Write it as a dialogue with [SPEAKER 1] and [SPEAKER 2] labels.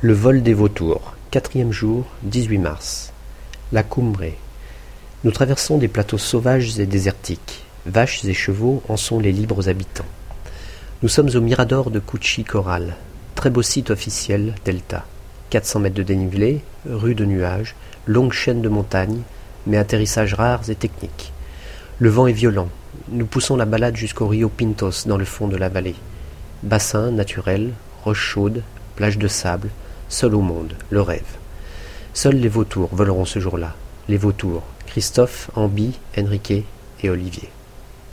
[SPEAKER 1] Le vol des vautours, quatrième jour, 18 mars. La Cumbre. Nous traversons des plateaux sauvages et désertiques. Vaches et chevaux en sont les libres habitants. Nous sommes au Mirador de Cucci Corral, très beau site officiel, Delta. 400 mètres de dénivelé, rue de nuages, longue chaîne de montagnes, mais atterrissages rares et techniques. Le vent est violent. Nous poussons la balade jusqu'au Rio Pintos dans le fond de la vallée. Bassin naturel, roches chaudes, plage de sable, seul au monde, le rêve. Seuls les vautours voleront ce jour-là. Les vautours, Christophe, Ambi, Enrique et Olivier.